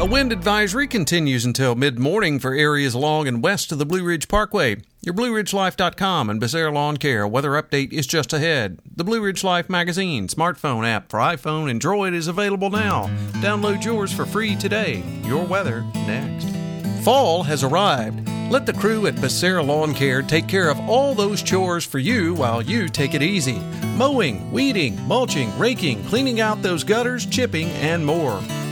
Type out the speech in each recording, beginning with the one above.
A wind advisory continues until mid morning for areas along and west of the Blue Ridge Parkway. Your BlueRidgeLife.com and Becerra Lawn Care weather update is just ahead. The Blue Ridge Life magazine smartphone app for iPhone and Droid is available now. Download yours for free today. Your weather next. Fall has arrived. Let the crew at Becerra Lawn Care take care of all those chores for you while you take it easy. Mowing, weeding, mulching, raking, cleaning out those gutters, chipping, and more.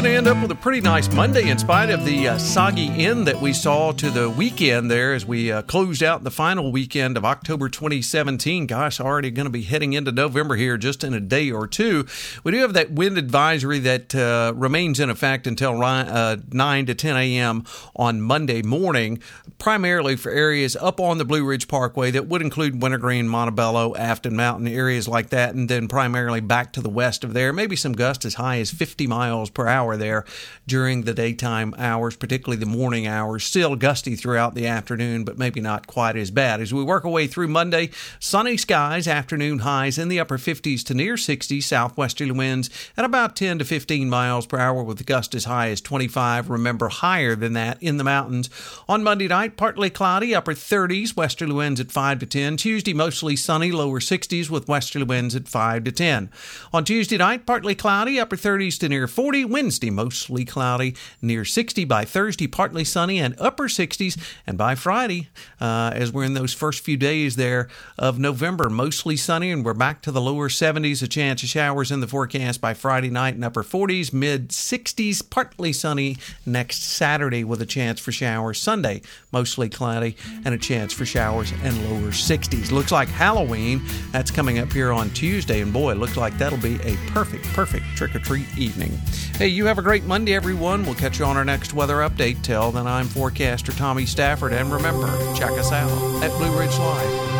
going to end up with a pretty nice Monday in spite of the uh, soggy end that we saw to the weekend there as we uh, closed out the final weekend of October 2017. Gosh, already going to be heading into November here just in a day or two. We do have that wind advisory that uh, remains in effect until uh, 9 to 10 a.m. on Monday morning, primarily for areas up on the Blue Ridge Parkway that would include Wintergreen, Montebello, Afton Mountain, areas like that, and then primarily back to the west of there. Maybe some gusts as high as 50 miles per hour there during the daytime hours, particularly the morning hours. Still gusty throughout the afternoon, but maybe not quite as bad. As we work our way through Monday, sunny skies, afternoon highs in the upper 50s to near 60s, southwesterly winds at about 10 to 15 miles per hour with gusts as high as 25. Remember, higher than that in the mountains. On Monday night, partly cloudy, upper 30s, westerly winds at 5 to 10. Tuesday, mostly sunny, lower 60s with westerly winds at 5 to 10. On Tuesday night, partly cloudy, upper 30s to near 40, winds Wednesday, mostly cloudy, near 60 by Thursday, partly sunny and upper 60s. And by Friday, uh, as we're in those first few days there of November, mostly sunny, and we're back to the lower 70s. A chance of showers in the forecast by Friday night and upper 40s, mid 60s, partly sunny next Saturday with a chance for showers. Sunday, mostly cloudy and a chance for showers and lower 60s. Looks like Halloween. That's coming up here on Tuesday, and boy, looks like that'll be a perfect, perfect trick or treat evening. Hey, you have a great Monday, everyone. We'll catch you on our next weather update. Till then, I'm forecaster Tommy Stafford, and remember, check us out at Blue Ridge Life.